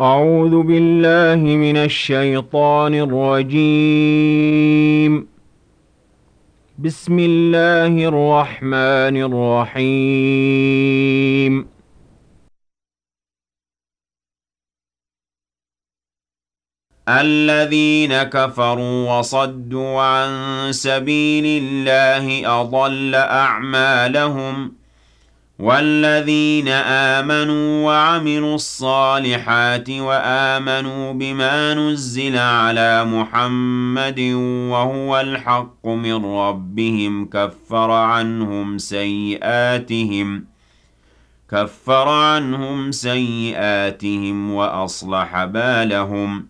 أعوذ بالله من الشيطان الرجيم. بسم الله الرحمن الرحيم. الذين كفروا وصدوا عن سبيل الله أضل أعمالهم والذين آمنوا وعملوا الصالحات وآمنوا بما نزل على محمد وهو الحق من ربهم كفر عنهم سيئاتهم كفر عنهم سيئاتهم وأصلح بالهم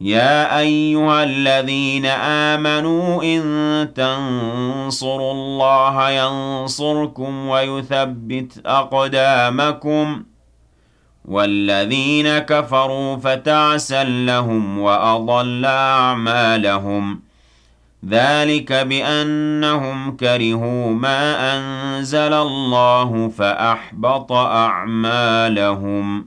يا أيها الذين آمنوا إن تنصروا الله ينصركم ويثبت أقدامكم والذين كفروا فتعسا لهم وأضل أعمالهم ذلك بأنهم كرهوا ما أنزل الله فأحبط أعمالهم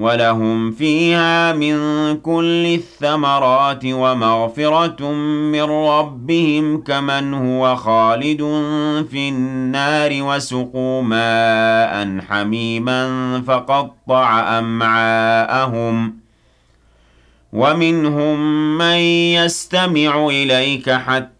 ولهم فيها من كل الثمرات ومغفرة من ربهم كمن هو خالد في النار وسقوا ماء حميما فقطع أمعاءهم ومنهم من يستمع إليك حتى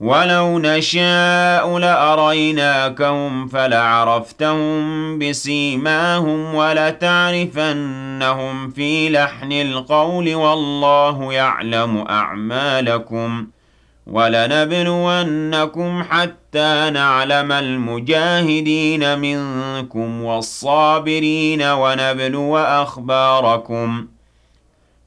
ولو نشاء لأريناكهم فلعرفتهم بسيماهم ولتعرفنهم في لحن القول والله يعلم أعمالكم ولنبلونكم حتى نعلم المجاهدين منكم والصابرين ونبلو أخباركم ۖ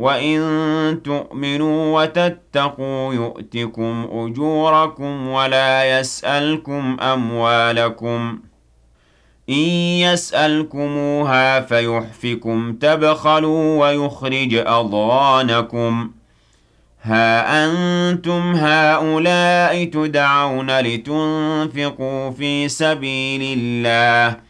وَإِن تُؤْمِنُوا وَتَتَّقُوا يُؤْتِكُمْ أُجُورَكُمْ وَلَا يَسْأَلْكُمْ أَمْوَالَكُمْ إِن يَسْأَلْكُمُوهَا فَيُحْفِكُمْ تَبْخَلُوا وَيُخْرِجْ أَضْغَانَكُمْ ها أنتم هؤلاء تدعون لتنفقوا في سبيل الله